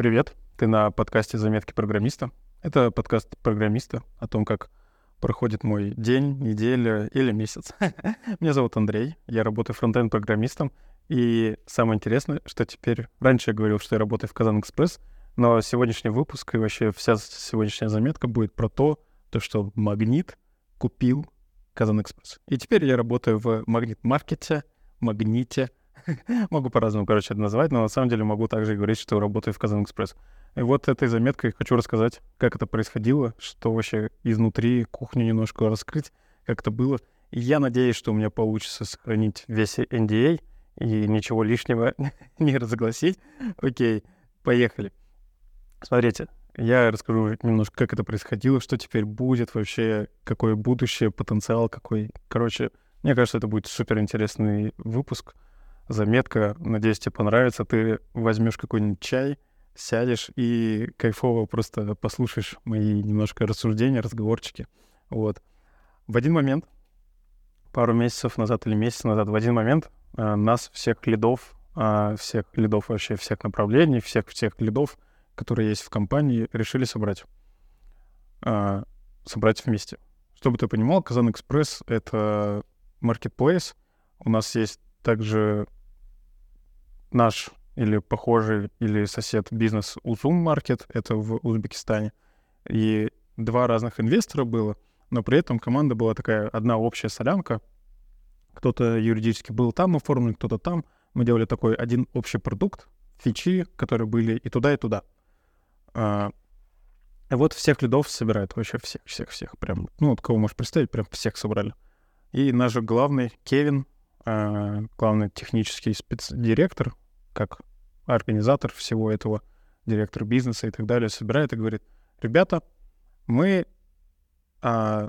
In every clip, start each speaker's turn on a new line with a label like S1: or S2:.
S1: Привет, ты на подкасте «Заметки программиста». Это подкаст программиста о том, как проходит мой день, неделя или месяц. Меня зовут Андрей, я работаю фронтенд-программистом, и самое интересное, что теперь... Раньше я говорил, что я работаю в Казан Экспресс, но сегодняшний выпуск и вообще вся сегодняшняя заметка будет про то, то что Магнит купил Казан Экспресс. И теперь я работаю в Магнит-маркете, Магните, могу по-разному, короче, это называть, но на самом деле могу также говорить, что работаю в Казан Экспресс. И вот этой заметкой хочу рассказать, как это происходило, что вообще изнутри кухню немножко раскрыть, как это было. И я надеюсь, что у меня получится сохранить весь NDA а и ничего лишнего не разогласить. Окей, поехали. Смотрите, я расскажу немножко, как это происходило, что теперь будет вообще, какое будущее, потенциал какой. Короче, мне кажется, это будет супер интересный выпуск заметка. Надеюсь, тебе понравится. Ты возьмешь какой-нибудь чай, сядешь и кайфово просто послушаешь мои немножко рассуждения, разговорчики. Вот. В один момент, пару месяцев назад или месяц назад, в один момент э, нас всех лидов, э, всех лидов вообще, всех направлений, всех всех лидов, которые есть в компании, решили собрать. Э, собрать вместе. Чтобы ты понимал, Казан Экспресс — это marketplace. У нас есть также наш или похожий, или сосед бизнес Узум Market, это в Узбекистане. И два разных инвестора было, но при этом команда была такая одна общая солянка. Кто-то юридически был там оформлен, кто-то там. Мы делали такой один общий продукт, фичи, которые были и туда, и туда. А, вот всех лидов собирают, вообще всех, всех, всех. Прям, ну, вот кого можешь представить, прям всех собрали. И наш главный, Кевин, а, главный технический спецдиректор, как организатор всего этого, директор бизнеса и так далее, собирает и говорит, ребята, мы, а,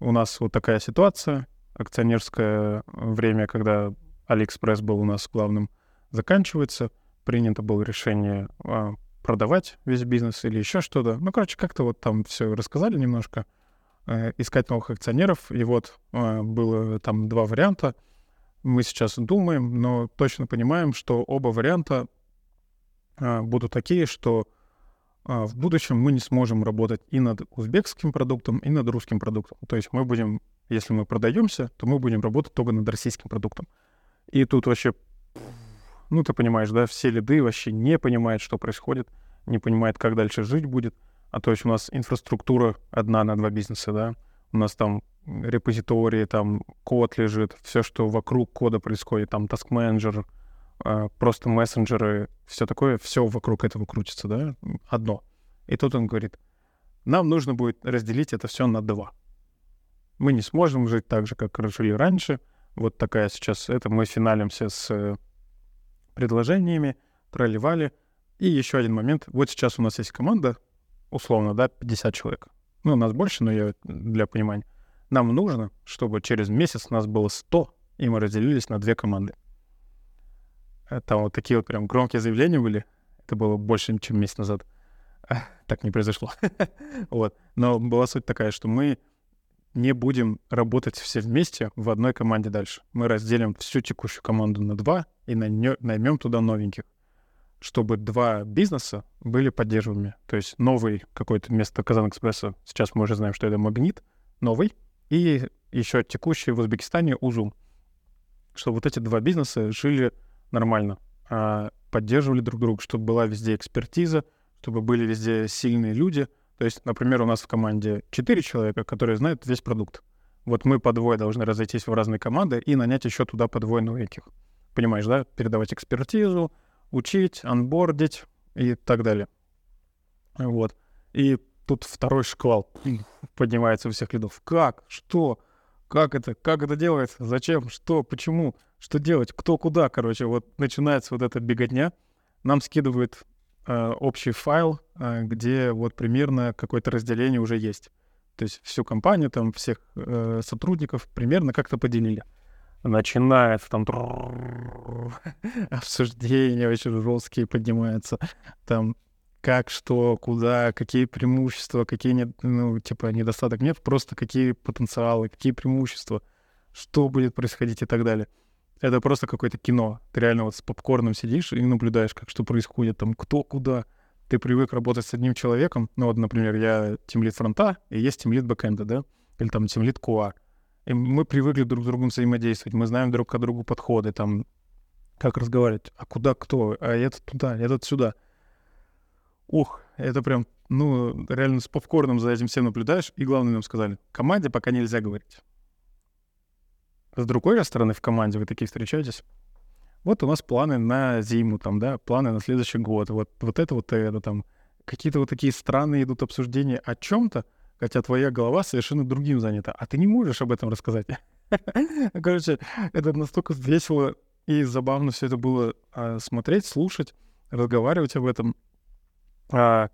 S1: у нас вот такая ситуация, акционерское время, когда Алиэкспресс был у нас главным, заканчивается, принято было решение а, продавать весь бизнес или еще что-то. Ну, короче, как-то вот там все рассказали немножко, э, искать новых акционеров, и вот э, было там два варианта — мы сейчас думаем, но точно понимаем, что оба варианта а, будут такие, что а, в будущем мы не сможем работать и над узбекским продуктом, и над русским продуктом. То есть мы будем, если мы продаемся, то мы будем работать только над российским продуктом. И тут вообще, ну ты понимаешь, да, все лиды вообще не понимают, что происходит, не понимают, как дальше жить будет. А то есть у нас инфраструктура одна на два бизнеса, да, у нас там репозитории, там код лежит, все, что вокруг кода происходит, там task manager, а, просто мессенджеры, все такое, все вокруг этого крутится, да, одно. И тут он говорит, нам нужно будет разделить это все на два. Мы не сможем жить так же, как жили раньше. Вот такая сейчас, это мы финалимся с э, предложениями, проливали. И еще один момент. Вот сейчас у нас есть команда, условно, да, 50 человек. Ну, у нас больше, но я для понимания. Нам нужно, чтобы через месяц у нас было 100, и мы разделились на две команды. Там вот такие вот прям громкие заявления были. Это было больше, чем месяц назад. Так не произошло. вот. Но была суть такая, что мы не будем работать все вместе в одной команде дальше. Мы разделим всю текущую команду на два и наймем туда новеньких, чтобы два бизнеса были поддерживаемыми. То есть новый какой-то вместо Казан Экспресса, сейчас мы уже знаем, что это Магнит, новый, и еще текущий в Узбекистане Узум, чтобы вот эти два бизнеса жили нормально, а, поддерживали друг друга, чтобы была везде экспертиза, чтобы были везде сильные люди. То есть, например, у нас в команде четыре человека, которые знают весь продукт. Вот мы по двое должны разойтись в разные команды и нанять еще туда по двое новеньких. Понимаешь, да? Передавать экспертизу, учить, анбордить и так далее. Вот. И тут второй шквал поднимается у всех лидов. Как? Что? Как это? Как это делается? Зачем? Что? Почему? Что делать? Кто куда? Короче, вот начинается вот эта беготня. Нам скидывают э, общий файл, э, где вот примерно какое-то разделение уже есть. То есть всю компанию, там всех э, сотрудников примерно как-то поделили. Начинается там обсуждения очень жесткие поднимаются. Там как, что, куда, какие преимущества, какие, нет, ну, типа, недостаток нет, просто какие потенциалы, какие преимущества, что будет происходить и так далее. Это просто какое-то кино. Ты реально вот с попкорном сидишь и наблюдаешь, как что происходит, там, кто куда, ты привык работать с одним человеком, ну вот, например, я тимлит фронта, и есть тимлит бэкэнда, да, или там тимлит QA. И мы привыкли друг с другом взаимодействовать, мы знаем друг к другу подходы, там, как разговаривать, а куда кто, а этот туда, этот сюда. Ух, это прям, ну, реально с попкорном за этим всем наблюдаешь. И главное нам сказали, команде пока нельзя говорить. С другой стороны, в команде вы такие встречаетесь. Вот у нас планы на зиму, там, да, планы на следующий год. Вот, вот это вот это там. Какие-то вот такие странные идут обсуждения о чем-то, хотя твоя голова совершенно другим занята, а ты не можешь об этом рассказать. Короче, это настолько весело и забавно все это было а, смотреть, слушать, разговаривать об этом. А,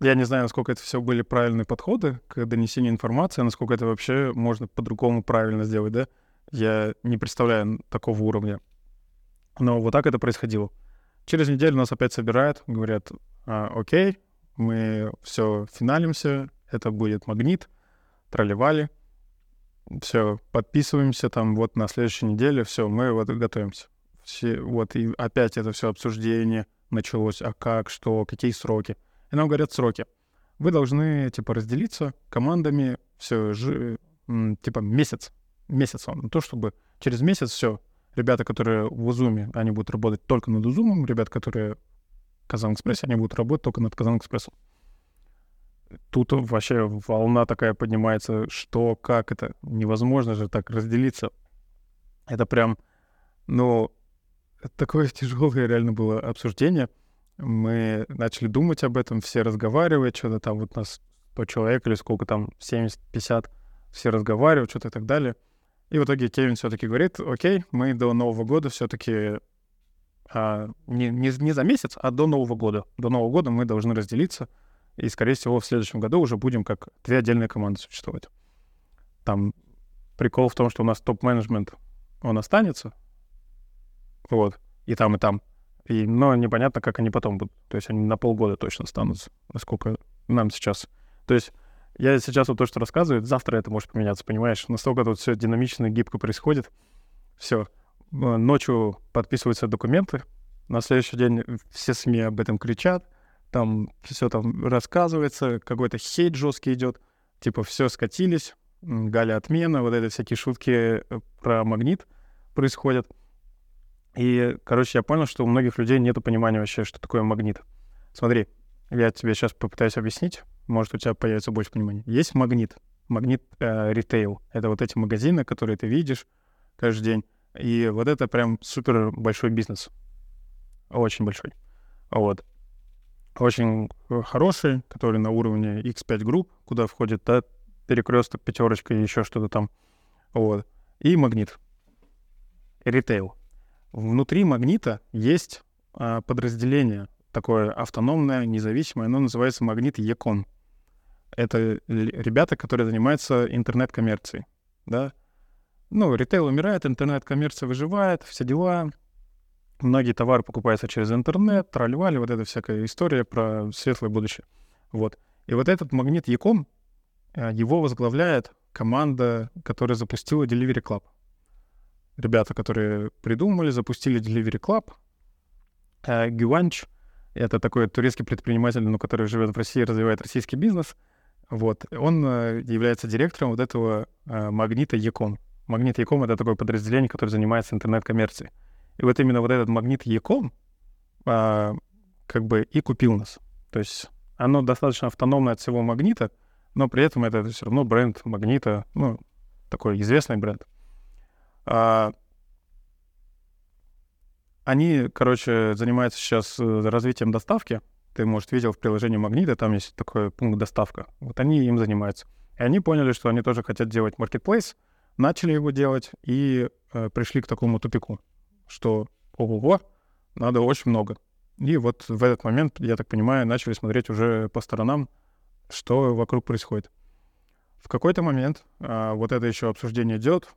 S1: я не знаю, насколько это все были правильные подходы к донесению информации, насколько это вообще можно по-другому правильно сделать, да? Я не представляю такого уровня. Но вот так это происходило. Через неделю нас опять собирают, говорят, а, окей, мы все финалимся, это будет магнит, тролливали, все, подписываемся там вот на следующей неделе, все, мы вот готовимся. Все, вот и опять это все обсуждение началось, а как, что, какие сроки. И нам говорят сроки. Вы должны, типа, разделиться командами все, жи, типа, месяц. Месяц вам. То, чтобы через месяц все, ребята, которые в Узуме, они будут работать только над Узумом, ребята, которые в Казан-Экспрессе, они будут работать только над Казан-Экспрессом. Тут вообще волна такая поднимается, что, как это, невозможно же так разделиться. Это прям, ну, такое тяжелое реально было обсуждение — мы начали думать об этом, все разговаривают, что-то там вот нас 100 человек или сколько там, 70-50, все разговаривают, что-то и так далее. И в итоге Кевин все-таки говорит, окей, мы до Нового года все-таки а, не, не, не за месяц, а до Нового года. До Нового года мы должны разделиться, и, скорее всего, в следующем году уже будем как две отдельные команды существовать. Там прикол в том, что у нас топ-менеджмент, он останется, вот, и там, и там. И, но непонятно, как они потом будут. То есть они на полгода точно останутся, насколько нам сейчас. То есть я сейчас вот то, что рассказываю, завтра это может поменяться, понимаешь? Настолько тут все динамично, гибко происходит. Все. Ночью подписываются документы, на следующий день все СМИ об этом кричат, там все там рассказывается, какой-то хейт жесткий идет, типа все скатились, Галя отмена, вот это всякие шутки э, про магнит происходят. И, короче, я понял, что у многих людей нет понимания вообще, что такое магнит. Смотри, я тебе сейчас попытаюсь объяснить, может, у тебя появится больше понимания. Есть магнит, магнит э, ритейл. Это вот эти магазины, которые ты видишь каждый день. И вот это прям супер большой бизнес. Очень большой. Вот. Очень хороший, который на уровне X5 групп, куда входит да, перекресток, пятерочка и еще что-то там. Вот. И магнит. Ритейл. Внутри магнита есть а, подразделение, такое автономное, независимое, оно называется магнит Якон. Это ребята, которые занимаются интернет-коммерцией, да. Ну, ритейл умирает, интернет-коммерция выживает, все дела. Многие товары покупаются через интернет, тролливали, вот эта всякая история про светлое будущее. Вот. И вот этот магнит Яком, а, его возглавляет команда, которая запустила Delivery Club ребята, которые придумали, запустили Delivery Club. Э, Гюанч — это такой турецкий предприниматель, ну, который живет в России, развивает российский бизнес. Вот. Он э, является директором вот этого э, магнита Яком. Магнит Яком — это такое подразделение, которое занимается интернет-коммерцией. И вот именно вот этот магнит Яком как бы и купил нас. То есть оно достаточно автономное от всего магнита, но при этом это все равно бренд магнита, ну, такой известный бренд. А, они, короче, занимаются сейчас э, развитием доставки. Ты, может, видел в приложении Магнита, там есть такой пункт доставка. Вот они им занимаются. И они поняли, что они тоже хотят делать marketplace, начали его делать и э, пришли к такому тупику, что ого, надо очень много. И вот в этот момент, я так понимаю, начали смотреть уже по сторонам, что вокруг происходит. В какой-то момент а, вот это еще обсуждение идет,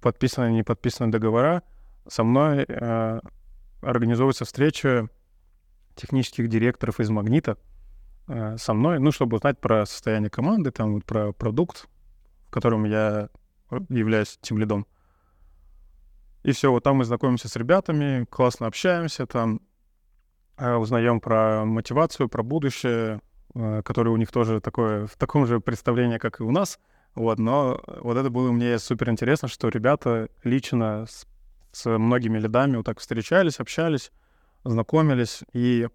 S1: подписаны, не подписаны договора, со мной э, организовывается встреча технических директоров из «Магнита» э, со мной, ну, чтобы узнать про состояние команды, там, про продукт, в котором я являюсь тем лидом. И все, вот там мы знакомимся с ребятами, классно общаемся, там э, узнаем про мотивацию, про будущее, э, которое у них тоже такое, в таком же представлении, как и у нас. Вот, но вот это было мне супер интересно, что ребята лично с, с многими лидами вот так встречались, общались, знакомились и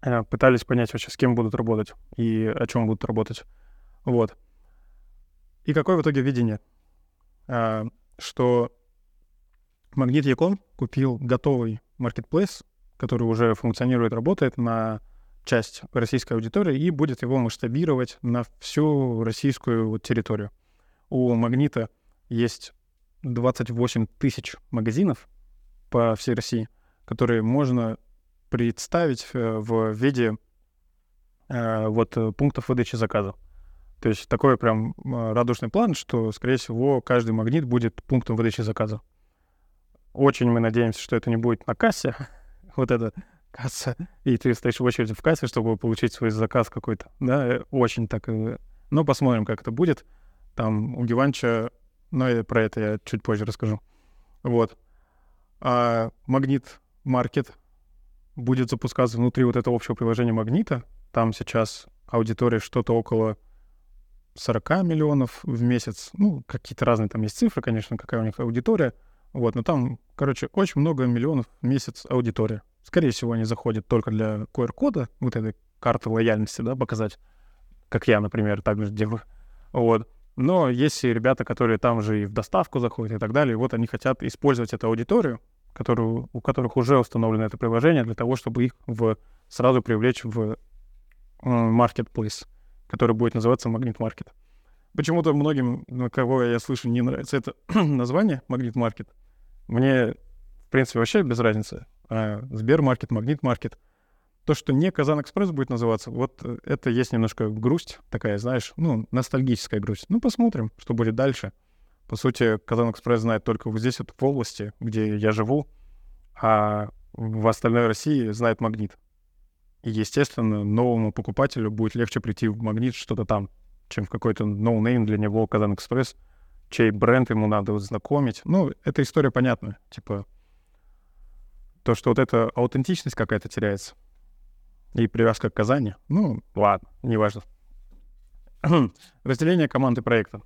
S1: э, пытались понять вообще, с кем будут работать и о чем будут работать. Вот. И какое в итоге видение? А, что Магнит Яком купил готовый маркетплейс, который уже функционирует, работает на часть российской аудитории и будет его масштабировать на всю российскую вот территорию. У Магнита есть 28 тысяч магазинов по всей России, которые можно представить э, в виде э, вот пунктов выдачи заказа. То есть такой прям э, радужный план, что, скорее всего, каждый магнит будет пунктом выдачи заказа. Очень мы надеемся, что это не будет на кассе, вот эта касса, и ты стоишь в очереди в кассе, чтобы получить свой заказ какой-то. Да, э, очень так. Э, но посмотрим, как это будет. Там у Гиванча, но про это я чуть позже расскажу. Вот. А Магнит Маркет будет запускаться внутри вот этого общего приложения Магнита. Там сейчас аудитория что-то около 40 миллионов в месяц. Ну, какие-то разные там есть цифры, конечно, какая у них аудитория. Вот, но там, короче, очень много миллионов в месяц аудитория. Скорее всего, они заходят только для QR-кода, вот этой карты лояльности, да, показать, как я, например, также делаю. Вот. Но есть и ребята, которые там же и в доставку заходят и так далее. Вот они хотят использовать эту аудиторию, которую, у которых уже установлено это приложение, для того, чтобы их в, сразу привлечь в marketplace, который будет называться Магнит Маркет. Почему-то многим, на кого я слышу, не нравится это название Магнит Маркет. Мне, в принципе, вообще без разницы. А Сбермаркет, Магнит Маркет. То, что не Казан Экспресс будет называться, вот э, это есть немножко грусть такая, знаешь, ну, ностальгическая грусть. Ну, посмотрим, что будет дальше. По сути, Казан Экспресс знает только вот здесь вот в области, где я живу, а в остальной России знает Магнит. И, естественно, новому покупателю будет легче прийти в Магнит что-то там, чем в какой-то no-name для него KazanExpress, чей бренд ему надо знакомить. Ну, эта история понятна. Типа, то, что вот эта аутентичность какая-то теряется. И привязка к Казани. Ну, ладно, неважно. Разделение команды проекта.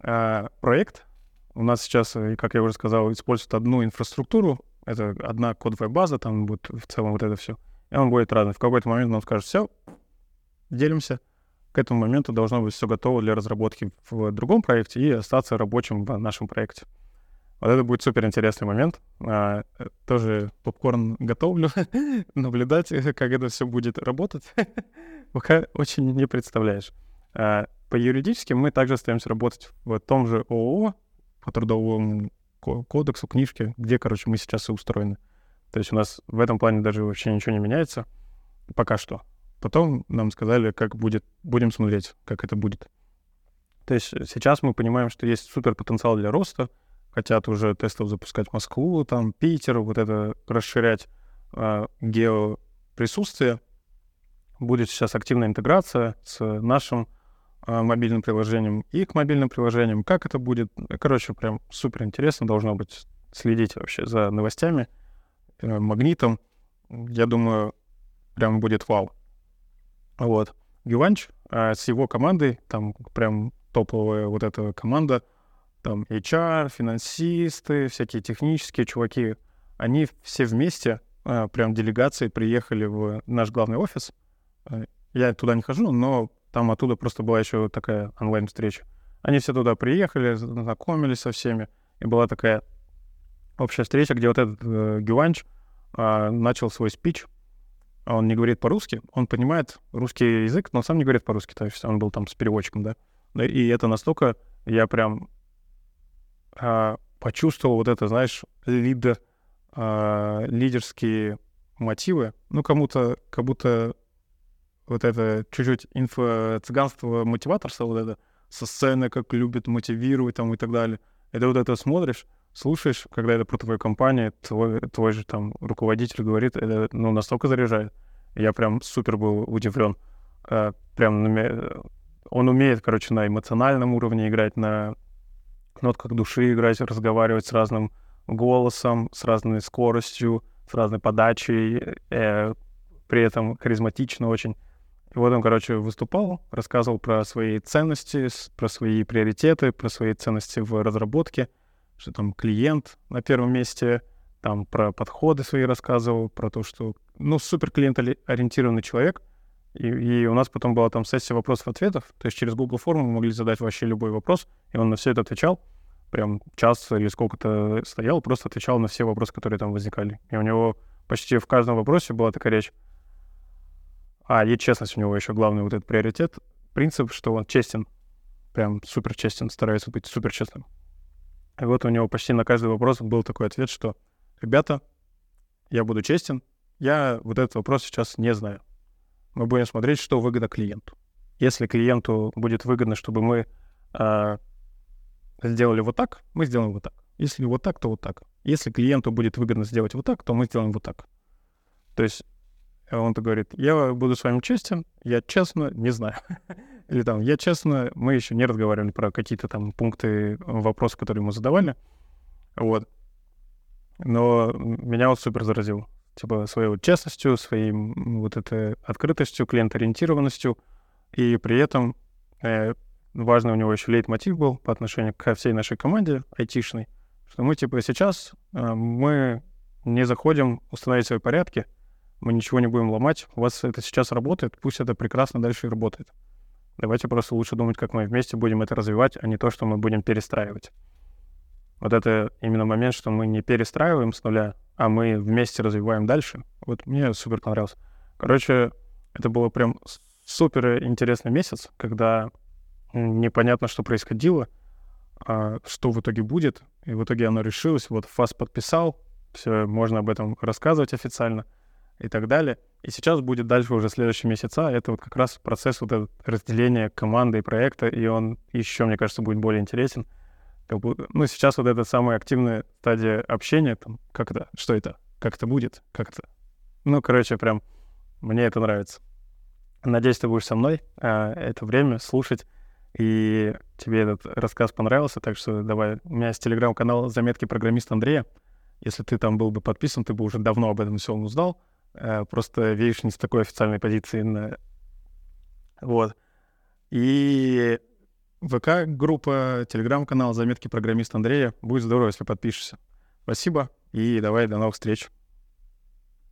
S1: А, проект у нас сейчас, э, как я уже сказал, использует одну инфраструктуру. Это одна кодовая база, там будет в целом вот это все. И он будет разный. В какой-то момент он скажет, все, делимся. К этому моменту должно быть все готово для разработки в другом проекте и остаться рабочим в нашем проекте. Вот это будет супер интересный момент. А, э, тоже попкорн готовлю, наблюдать, как это все будет работать. Пока очень не представляешь. А, по юридически мы также остаемся работать в том же ООО, по трудовому кодексу, книжке, где, короче, мы сейчас и устроены. То есть у нас в этом плане даже вообще ничего не меняется пока что. Потом нам сказали, как будет, будем смотреть, как это будет. То есть сейчас мы понимаем, что есть супер потенциал для роста, хотят уже тестов запускать Москву, там, Питер, вот это расширять э, геоприсутствие. Будет сейчас активная интеграция с нашим э, мобильным приложением и к мобильным приложениям. Как это будет? Короче, прям супер интересно должно быть следить вообще за новостями, э, магнитом. Я думаю, прям будет вау. Вот. Гюванч э, с его командой, там прям топовая вот эта команда, там HR, финансисты, всякие технические чуваки, они все вместе, э, прям делегацией приехали в наш главный офис. Э, я туда не хожу, но там оттуда просто была еще такая онлайн-встреча. Они все туда приехали, знакомились со всеми, и была такая общая встреча, где вот этот э, Гюванч э, начал свой спич. Он не говорит по-русски, он понимает русский язык, но сам не говорит по-русски, то есть он был там с переводчиком, да. И это настолько я прям а, почувствовал вот это, знаешь, лидер, а, лидерские мотивы. Ну, кому-то, как будто вот это чуть-чуть инфо-цыганство, мотиваторство вот это, со сцены, как любит мотивировать там и так далее. Это вот это смотришь, слушаешь, когда это про твою компанию, твой, твой же там руководитель говорит, это ну, настолько заряжает. Я прям супер был удивлен. А, прям он умеет, короче, на эмоциональном уровне играть, на нотках души играть, разговаривать с разным голосом, с разной скоростью, с разной подачей, э, при этом харизматично очень. И вот он, короче, выступал, рассказывал про свои ценности, про свои приоритеты, про свои ценности в разработке, что там клиент на первом месте, там про подходы свои рассказывал, про то, что, ну, супер клиент-ориентированный человек. И, и у нас потом была там сессия вопросов-ответов, то есть через Google форму мы могли задать вообще любой вопрос, и он на все это отвечал. Прям час или сколько-то стоял, просто отвечал на все вопросы, которые там возникали. И у него почти в каждом вопросе была такая речь, а, и честность у него еще главный вот этот приоритет. Принцип, что он честен. Прям супер честен, старается быть супер честным. И вот у него почти на каждый вопрос был такой ответ, что «Ребята, я буду честен, я вот этот вопрос сейчас не знаю. Мы будем смотреть, что выгодно клиенту. Если клиенту будет выгодно, чтобы мы э, сделали вот так, мы сделаем вот так. Если вот так, то вот так. Если клиенту будет выгодно сделать вот так, то мы сделаем вот так. То есть а он-то говорит, я буду с вами честен, я честно не знаю. Или там, я честно, мы еще не разговаривали про какие-то там пункты, вопросы, которые ему задавали. Вот. Но меня он супер заразил. Типа своей вот честностью, своей вот этой открытостью, клиент-ориентированностью. И при этом э, важный у него еще лейтмотив был по отношению ко всей нашей команде айтишной, что мы типа сейчас э, мы не заходим установить свои порядки, мы ничего не будем ломать, у вас это сейчас работает, пусть это прекрасно дальше и работает. Давайте просто лучше думать, как мы вместе будем это развивать, а не то, что мы будем перестраивать. Вот это именно момент, что мы не перестраиваем с нуля, а мы вместе развиваем дальше. Вот мне супер понравилось. Короче, это было прям супер интересный месяц, когда непонятно, что происходило, а что в итоге будет. И в итоге оно решилось. Вот ФАС подписал, все, можно об этом рассказывать официально — и так далее. И сейчас будет дальше уже следующие месяца. Это вот как раз процесс вот этого разделения команды и проекта, и он еще, мне кажется, будет более интересен. Как бы, ну, сейчас вот эта самая активная стадия общения, там, как это, что это, как это будет, как это. Ну, короче, прям мне это нравится. Надеюсь, ты будешь со мной а, это время слушать, и тебе этот рассказ понравился, так что давай. У меня есть телеграм-канал «Заметки программиста Андрея». Если ты там был бы подписан, ты бы уже давно об этом все узнал. Э, просто видишь не с такой официальной позиции. На... Вот. И ВК-группа, телеграм-канал «Заметки программиста Андрея». Будет здорово, если подпишешься. Спасибо и давай до новых встреч.